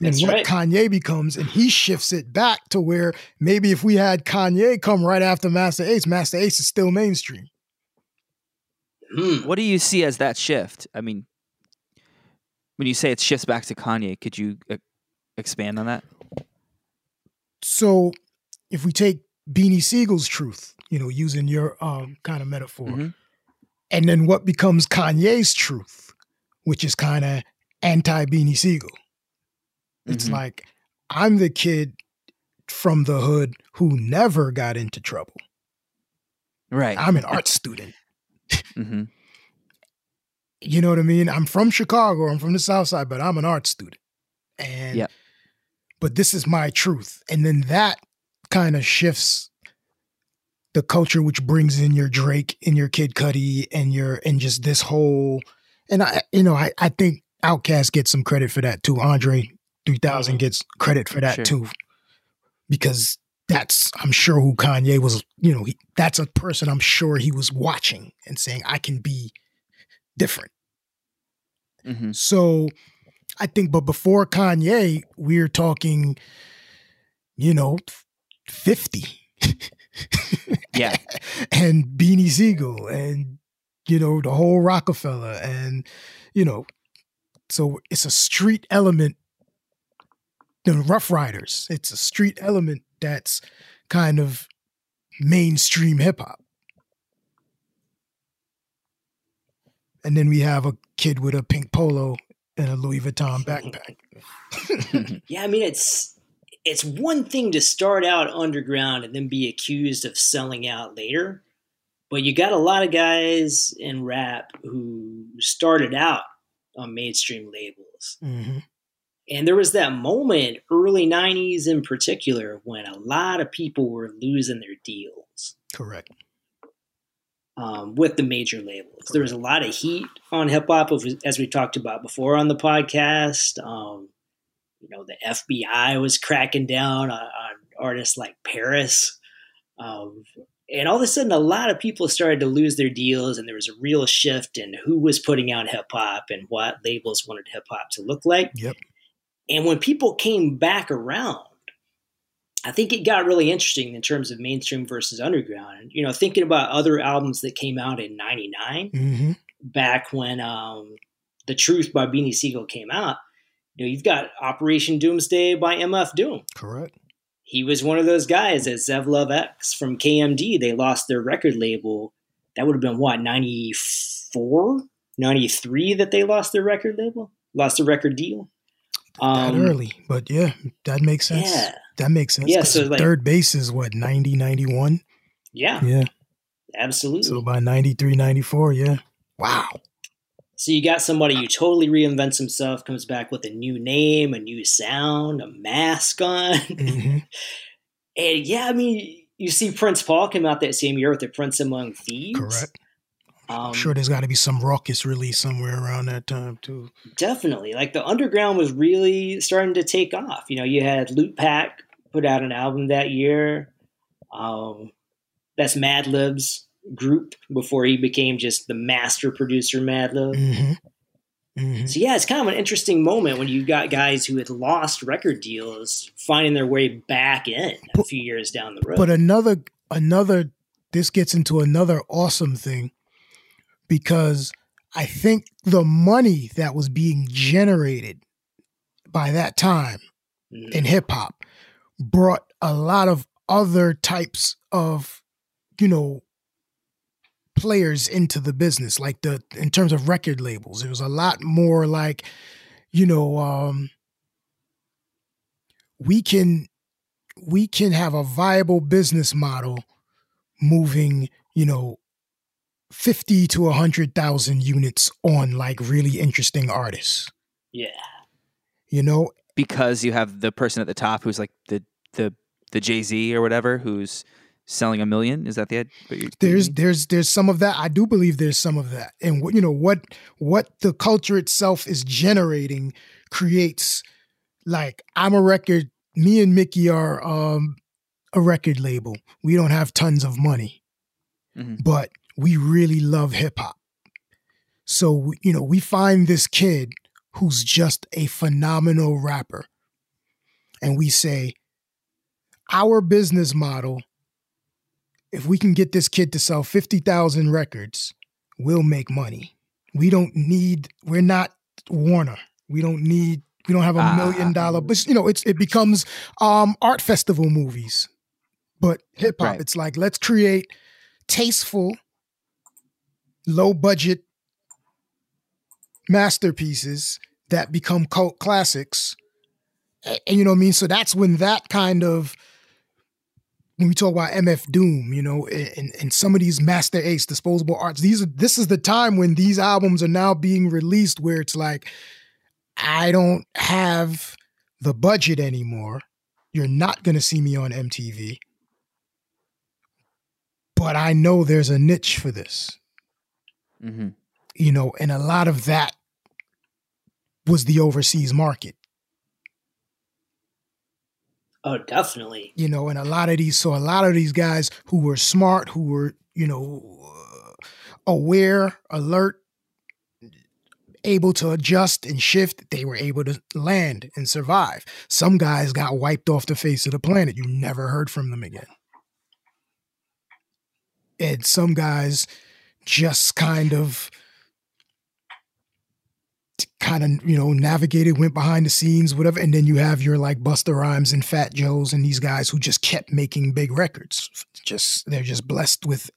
and That's what right. kanye becomes and he shifts it back to where maybe if we had kanye come right after masta ace masta ace is still mainstream Hmm. What do you see as that shift? I mean, when you say it shifts back to Kanye, could you uh, expand on that? so if we take Beanie Sigel's truth, you know, using your um kind of metaphor, Mhm. And then what becomes Kanye's truth, which is kind of anti Beanie Sigel. It's Mhm. like I'm the kid from the hood who never got into trouble. Right. I'm an art student. hmm You know what I mean? I'm from Chicago. I'm from the South Side, but I'm an art student. And Yep. but this is my truth. And then that kind of shifts the culture, which brings in your Drake and your Kid Cudi and your and just this whole and I you know, I, I think Outkast gets some credit for that too. Andre 3000 Mhm. gets credit for that Sure. too. Because that's I'm sure who Kanye was, you know, he, that's a person I'm sure he was watching and saying I can be different. hmm So I think, but before Kanye, we're talking, you know, 50. [LAUGHS] [LAUGHS] Yeah. and Beanie Sigel and, you know, the whole Rockefeller. And, you know, so it's a street element. The Rough Riders, it's a street element that's kind of mainstream hip hop. And then we have a kid with a pink polo and a Louis Vuitton hmm. backpack. [LAUGHS] [LAUGHS] Yeah, I mean it's it's one thing to start out underground and then be accused of selling out later, but you got a lot of guys in rap who started out on mainstream labels. Mhm. And there was that moment, early 90s in particular, when a lot of people were losing their deals Correct. um, with the major labels. There was a lot of heat on hip hop, as we talked about before on the podcast. Um, you know, the FBI was cracking down on, on artists like Paris. Um, and all of a sudden, a lot of people started to lose their deals, and there was a real shift in who was putting out hip hop and what labels wanted hip hop to look like. Yep. And when people came back around, I think it got really interesting in terms of mainstream versus underground. And, you know, thinking about other albums that came out in 99, hmm back when um, The Truth by Beanie Sigel came out, you know, you've got Operation Doomsday by MF Doom. Correct. He was one of those guys at Zev Love X from KMD. They lost their record label. That would have been what, 94, 93 that they lost their record label? Lost their record deal? that Um, early, but yeah, that makes sense. Yeah. That makes sense. Yeah, so, like- 3rd Bass is what, 90, 91? Yeah, Yeah. absolutely. So by 93, 94, yeah. Wow. So you got somebody who totally reinvents himself, comes back with a new name, a new sound, a mask on. hmm [LAUGHS] and yeah, I mean, you see Prince Paul come out that same year with the Prince Among Thieves. Correct. Um, I'm sure there's got to be some Rawkus release somewhere around that time, too. Definitely. Like the underground was really starting to take off. You know, you had Loot Pack put out an album that year. Um, that's Madlib's group before he became just the master producer Madlib. hmm hmm So yeah, it's kind of an interesting moment when you got guys who had lost record deals finding their way back in a few years down the road. But another another this gets into another awesome thing because I think the money that was being generated by that time Mm. in hip hop brought a lot of other types of you know players into the business like the in terms of record labels. It was a lot more like you know um we can we can have a viable business model moving you know 50 to 100,000 units on like really interesting artists. Yeah, you know? Because you have the person at the top who's like the the the Jay Z or whatever who's selling a million. Is that the there's there's there's some of that. I do believe there's some of that. And what you know what what the culture itself is generating creates like i'm a record me and mickey are um a record label. We don't have tons of money Mhm. but we really love hip-hop. So you know we find this kid who's just a phenomenal rapper and we say our business model if we can get this kid to sell 50,000 records, we'll make money. We don't need, we're not Warner. We don't need, we don't have a Ah. million dollar, but you know, it's, it becomes um, art festival movies. But hip hop, Right. it's like, let's create tasteful, low budget masterpieces that become cult classics. A- And you know what I mean? So that's when that kind of, when we talk about MF Doom, you know, and, and some of these Masta Ace disposable arts, these are this is the time when these albums are now being released where it's like, I don't have the budget anymore. You're not gonna see me on MTV. But I know there's a niche for this, Mhm. you know, and a lot of that was the overseas market. Oh, definitely. you know, and a lot of these, so a lot of these guys who were smart, who were, you know, aware, alert, able to adjust and shift, they were able to land and survive. Some guys got wiped off the face of the planet. You never heard from them again. And some guys just kind of kind of you know navigated went behind the scenes whatever and then you have your like Busta Rhymes and fat joes and these guys who just kept making big records. Just they're just blessed with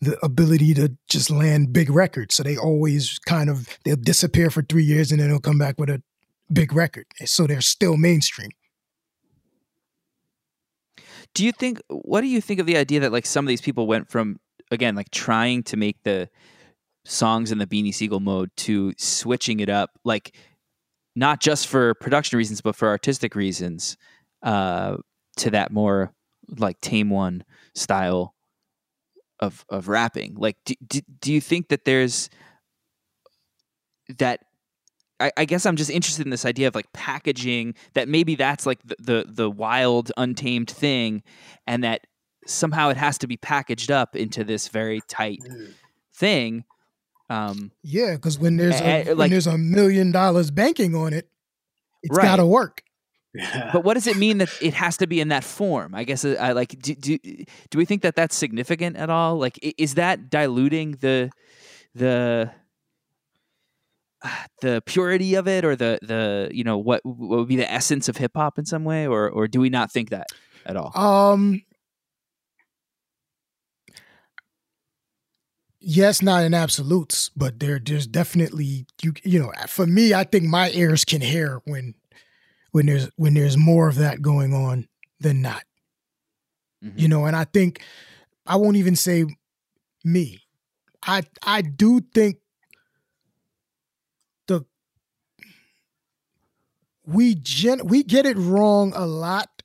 the ability to just land big records. So they always kind of they'll disappear for three years and then they'll come back with a big record. So they're still mainstream. Do you think what do you think of the idea that like some of these people went from again like trying to make the songs in the Beanie Sigel mode to switching it up like not just for production reasons but for artistic reasons uh to that more like tame one style of of rapping. Like do, do, do you think that there's that I, I guess I'm just interested in this idea of like packaging that maybe that's like the, the the wild untamed thing and that somehow it has to be packaged up into this very tight thing um yeah because when there's a, eh, when like- there's a million dollars banking on it it's Right. got to work but what does it mean that [LAUGHS] it has to be in that form i guess uh, i like do, do, do we think that that's significant at all like is that diluting the the [SIGHS] the purity of it or the the you know what, what would be the essence of hip hop in some way or or do we not think that at all Um. Yes, not in absolutes, but there, there's definitely you. You know, for me, I think my ears can hear when, when there's when there's more of that going on than not. Mhm. You know, and I think I won't even say me. I I do think the we gen we get it wrong a lot,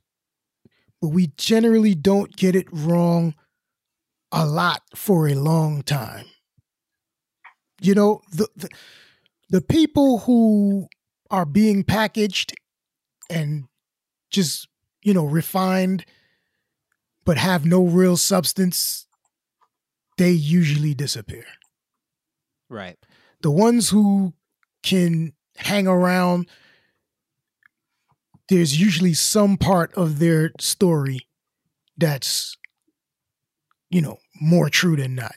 but we generally don't get it wrong a lot for a long time. You know, the the, the people who are being packaged and just you know, refined but have no real substance, they usually disappear. Right. The ones who can hang around, there's usually some part of their story that's, you know, more true than not.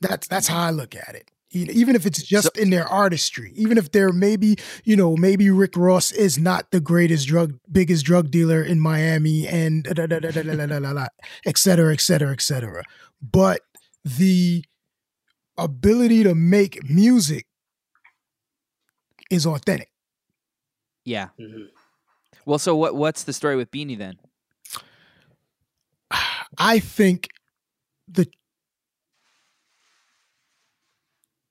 That's that's how I look at it. Even if it's just so, in their artistry, even if they're maybe, you know, maybe Rick Ross is not the greatest drug, biggest drug dealer in Miami and da, da, da, et cetera, et cetera, et cetera. But the ability to make music is authentic. Yeah. Mm-hmm. Well, so what? What's the story with Beanie then? I think the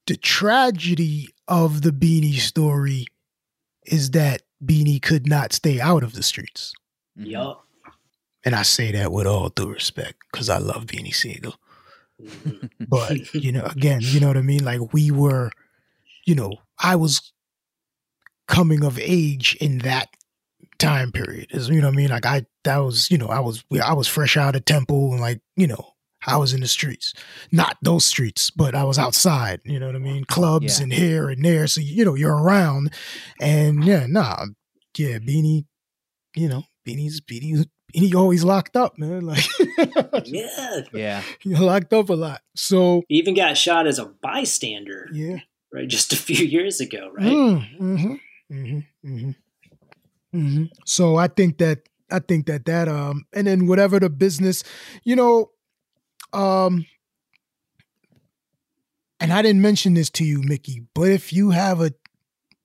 the tragedy of the Beanie story is that Beanie could not stay out of the streets. Mhm. Yup. And I say that with all due respect because I love Beanie Sigel. Mhm. But, [LAUGHS] you know, again, you know what I mean? Like we were, you know, I was coming of age in that time period. Is you know what I mean? Like I that was, you know, I was I was fresh out of temple and like, you know, I was in the streets. Not those streets, but I was outside, you know what I mean? Clubs Yeah. and here and there. So you know, you're around. And yeah, nah, yeah, Beanie, you know, Beanie's Beanie Beanie always locked up, man. [LAUGHS] Like yeah. Yeah. you're locked up a lot. So He even got shot as a bystander, yeah. right? Just a [LAUGHS] few years ago, right? Mm-hmm. Mm-hmm. Mm-hmm. Mm-hmm. So I think that I think that that um and then whatever the business, you know, um and I didn't mention this to you, Mickey, but if you have a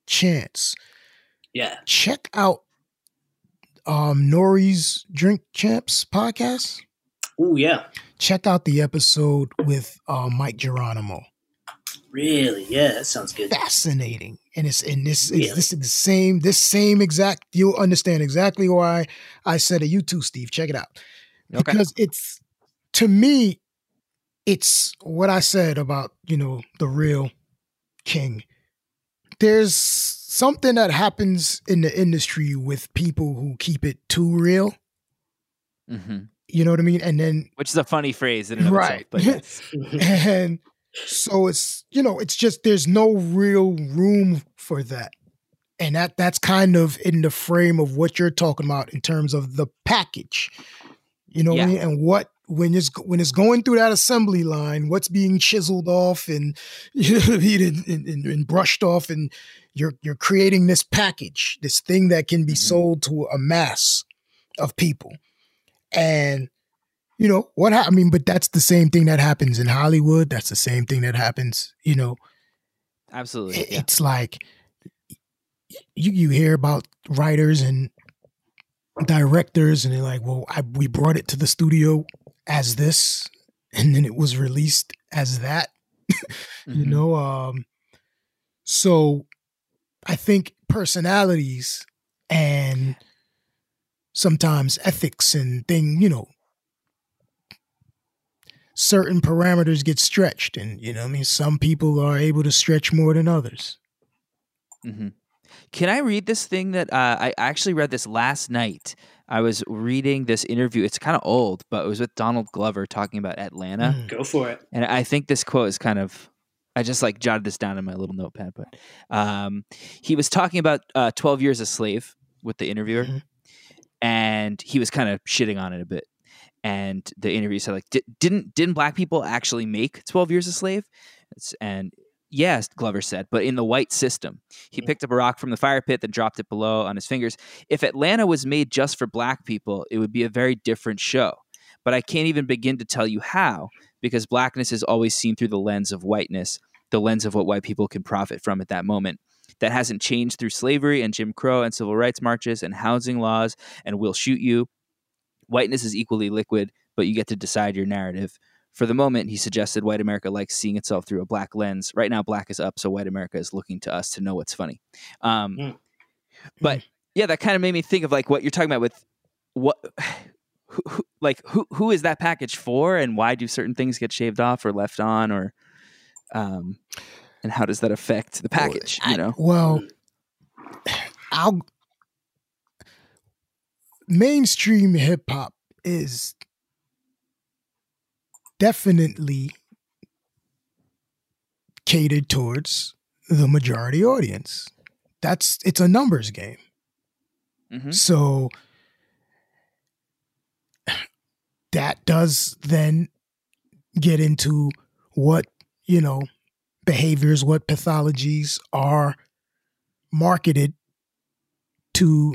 chance, Yeah. check out um Nori's Drink Champs podcast. Oh, yeah. Check out the episode with uh, Mike Geronimo. Really? Yeah, that sounds good. fascinating and it's in this Really? is this is the same this same exact you'll understand exactly why i said it you too steve check it out Okay. because it's to me it's what i said about you know the real king there's something that happens in the industry with people who keep it too real hmm you know what i mean and then Which is a funny phrase in and of Right. itself. But yes. [LAUGHS] [LAUGHS] and so it's you know it's just there's no real room for that and that that's kind of in the frame of what you're talking about in terms of the package you know what I mean? and what when it's when it's going through that assembly line what's being chiseled off and [LAUGHS] you know what I mean, and, and, and- brushed off and you're you're creating this package this thing that can be Mhm. sold to a mass of people and you know what hap- I mean, but that's the same thing that happens in Hollywood. That's the same thing that happens, you know. Absolutely. it- Yeah. It's like you you hear about writers and directors, and they're like, "Well, I, we brought it to the studio as this, and then it was released as that." [LAUGHS] you Mhm. know. Um, so I think personalities and sometimes ethics and thing, you know, certain parameters get stretched, and you know, I mean, some people are able to stretch more than others. hmm Can I read this thing that uh, I actually read this last night? I was reading this interview. It's kind of old, but it was with Donald Glover talking about Atlanta. Mm. Go for it. And I think this quote is kind of, I just like jotted this down in my little notepad. But um, he was talking about uh, 12 Years a Slave with the interviewer, Mhm. and he was kind of shitting on it a bit. And the interviewer said, like, "Di- didn't didn't black people actually make 12 Years a Slave? It's, and yes, Glover said, but in the white system. He Mm. picked up a rock from the fire pit, then dropped it below on his fingers. If Atlanta was made just for black people, it would be a very different show. But I can't even begin to tell you how because blackness is always seen through the lens of whiteness, the lens of what white people can profit from at that moment. That hasn't changed through slavery and Jim Crow and civil rights marches and housing laws and we'll shoot you. Whiteness is equally liquid, but you get to decide your narrative. For the moment, he suggested white America likes seeing itself through a black lens. Right now, black is up, so white America is looking to us to know what's funny. Um, Mm. But yeah, that kind of made me think of like what you're talking about with what, [SIGHS] who, who, like who who is that package for, and why do certain things get shaved off or left on, or um, and how does that affect the package? I- You know, Well, I'll mainstream hip hop is definitely catered towards the majority audience. That's it's a numbers game. Mhm. So that does then get into what, you know, behaviors, what pathologies are marketed to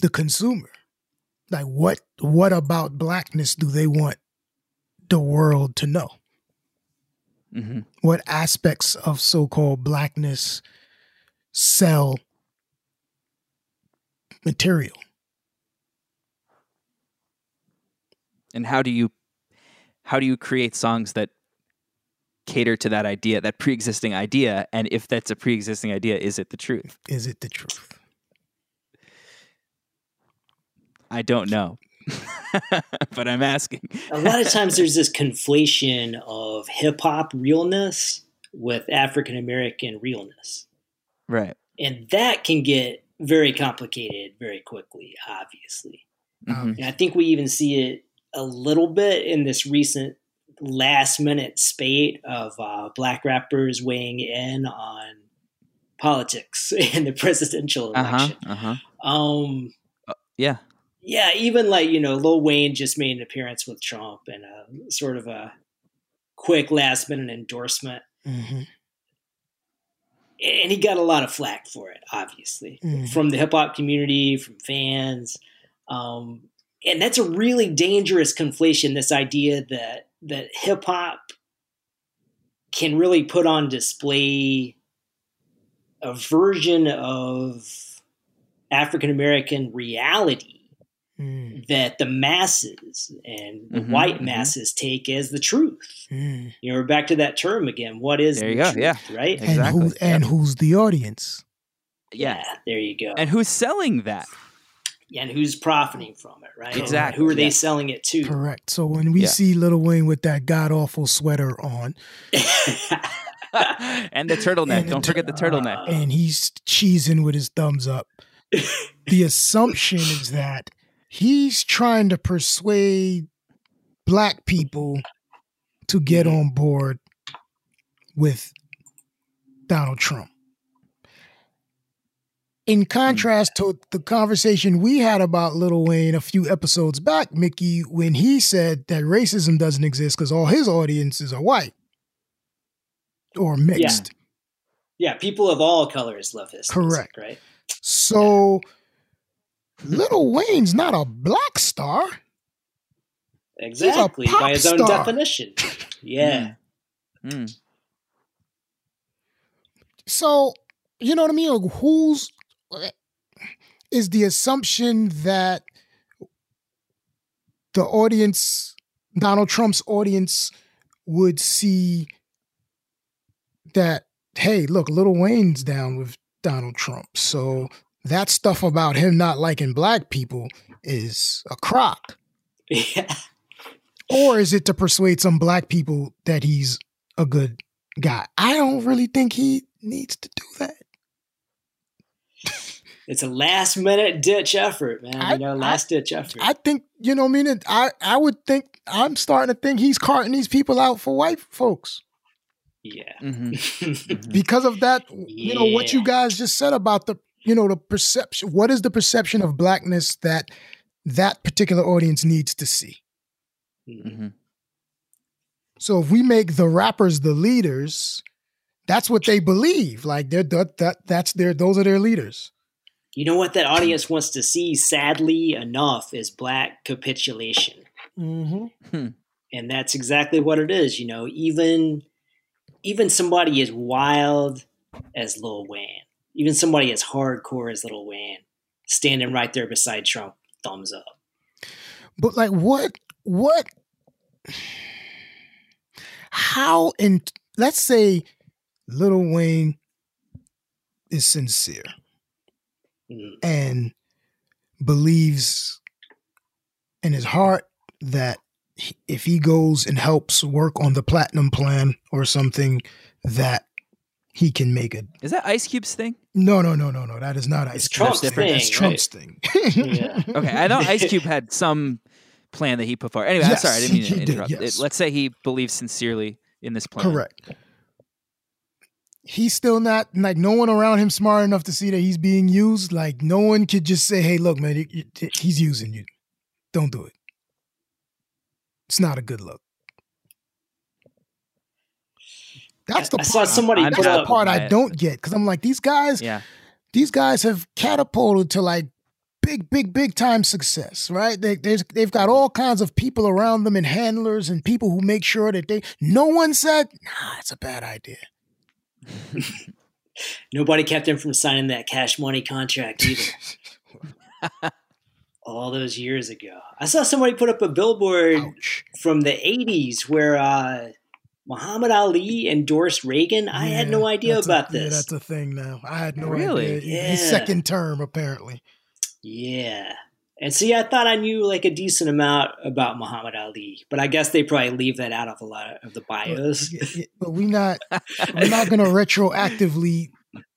the consumer. Like what what about blackness do they want the world to know? hmm What aspects of so-called blackness sell material? And how do you how do you create songs that cater to that idea, that pre-existing idea? And if that's a pre-existing idea, is it the truth? Is it the truth? I don't know, [LAUGHS] [LAUGHS] but I'm asking. a lot of [LAUGHS] times there's this conflation of hip hop realness with African American realness. Right. And that can get very complicated very quickly, obviously. Mhm. And I think we even see it a little bit in this recent last minute spate of uh, black rappers weighing in on politics [LAUGHS] in the presidential Uh huh. election. Uh huh. Um, Yeah. Yeah, even like you know, Lil Wayne just made an appearance with Trump and a sort of a quick last minute endorsement, Mm-hmm. and he got a lot of flack for it, obviously, Mhm. from the hip hop community, from fans, um, and that's a really dangerous conflation. This idea that that hip hop can really put on display a version of African American reality Mm, that the masses and the Mhm, white mhm. masses take as the truth. mm. You know, we're back to that term again. What is There the you go, truth, yeah. right? And Exactly, who and who's the audience? Yeah. there you go. And who's selling that? and who's profiting from it, right? Exactly, Who are they yeah. selling it to? Correct. So when we Yeah. see Little Wayne with that god awful sweater on, [LAUGHS] and the turtleneck. And Don't forget the turtleneck. and he's cheesing with his thumbs up, the assumption is that he's trying to persuade black people to get mm-hmm. on board with Donald Trump. In mm-hmm. contrast to the conversation we had about Lil Wayne a few episodes back, Mickey, when he said that racism doesn't exist because all his audiences are white or mixed. yeah, people of all colors love his music, Correct. right? So Little Wayne's not a black star. Exactly, by his own star. definition. Yeah. Mm. So, you know what I mean? Like, who's is the assumption that the audience, Donald Trump's audience, would see that, hey, look, Little Wayne's down with Donald Trump. So that stuff about him not liking black people is a crock. Yeah. Or is it to persuade some black people that he's a good guy? I don't really think he needs to do that. [LAUGHS] It's a last minute ditch effort, man. I- you know, last ditch effort. I think you know. what I mean, I I would think I'm starting to think he's carting these people out for white folks yeah. Mhm. [LAUGHS] because of that. You know what you guys just said about the you know the perception. What is the perception of blackness that that particular audience needs to see? Mhm. So if we make the rappers the leaders, that's what they believe. Like they're that, that that's their those are their leaders. You know what that audience wants to see, sadly enough, is black capitulation. Mm-hmm. and that's exactly what it is you know even even somebody as wild as Lil Wayne even somebody as hardcore as Little Wayne standing right there beside Trump thumbs up But like what what how and let's say Little Wayne is sincere Mm. and believes in his heart that if he goes and helps work on the platinum plan or something that he can make it. Is that Ice Cube's thing? No, no, no, no, no. That is not Ice Cube's Cube. Different. thing. That's Trump's thing. Yeah. [LAUGHS] Okay, I know Ice [LAUGHS] Cube had some plan that he put forward. Anyway, I'm sorry, I didn't mean he to did, interrupt. yes. It- let's say he believes sincerely in this plan. Correct. He's still not like no one around him smart enough to see that he's being used. Like no one could just say, "Hey, look, man, you- you- he's using you. Don't do it." It's not a good look. That's the I part. saw somebody I'm put that's the up. part I don't get because I'm like these guys. Yeah. These guys have catapulted to like big, big, big time success, right? They, there's, they've got all kinds of people around them and handlers and people who make sure that they. No one said, "Nah, it's a bad idea." [LAUGHS] Nobody kept him from signing that cash money contract either. [LAUGHS] All those years ago, I saw somebody put up a billboard Ouch. from the '80s where uh, Muhammad Ali endorsed Reagan. I had no idea that's a- about Yeah, this. that's a thing now. I had no Really? idea. His second term, apparently. Yeah. And see, I thought I knew like a decent amount about Muhammad Ali, but I guess they probably leave that out of a lot of the bios. Yeah, yeah, But we not. We're not [LAUGHS] going to retroactively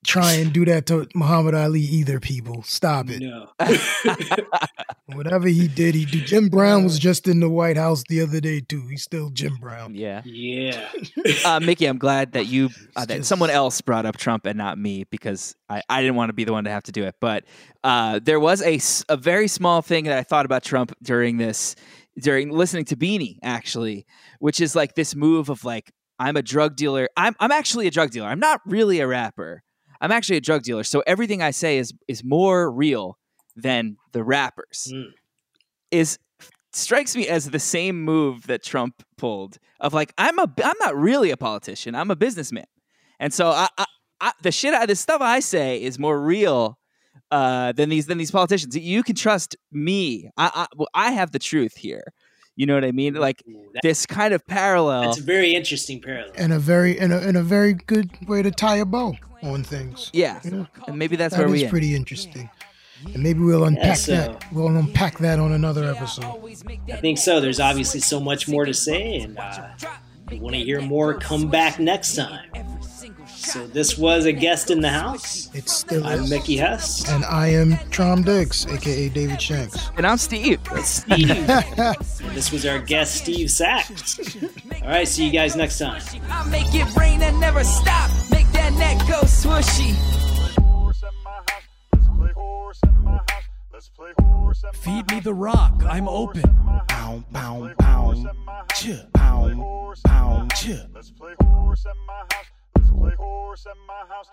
try and do that to Muhammad Ali either. People, stop it. No. [LAUGHS] Whatever he did, he did. Jim Brown was just in the White House the other day too. He's still Jim Brown. Yeah. yeah. [LAUGHS] Uh, Mickey, I'm glad that you uh, that just- someone else brought up Trump and not me because I, I didn't want to be the one to have to do it. But uh, there was a, a very small thing that I thought about Trump during this during listening to Beanie actually, which is like this move of like I'm a drug dealer. I'm I'm actually a drug dealer. I'm not really a rapper. I'm actually a drug dealer. So everything I say is is more real than the rappers. Mm. Is strikes me as the same move that Trump pulled of like I'm a I'm not really a politician. I'm a businessman, and so I, I, I the shit I, the stuff I say is more real uh, than these than these politicians. You can trust me. I I, well, I have the truth here. You know what I mean? Like Ooh, this kind of parallel. that's a very interesting parallel. And a very and a, and a very good way to tie a bow on things. Yeah, You know, and maybe that's that where we is end. pretty interesting. And maybe we'll unpack so- that. We'll unpack that on another episode. I think so. There's obviously so much more to say, and uh, if you want to hear more, come back next time. So this was a guest in the house. It's still I'm is. Mickey Hess. And I am Traum Diggs, aka David Shanks. And I'm Steve. Steve. this was our guest, Steve Sachs. [LAUGHS] All right, see you guys next time. I make it rain and never stop. Make that neck go swooshy. Horse at my house. Let's play horse at my house. Let's play horse at my Feed me the rock. I'm open. Pound, pound, pound. Pound, pound. Ch. Let's play horse at my house. Let's play horse at my house.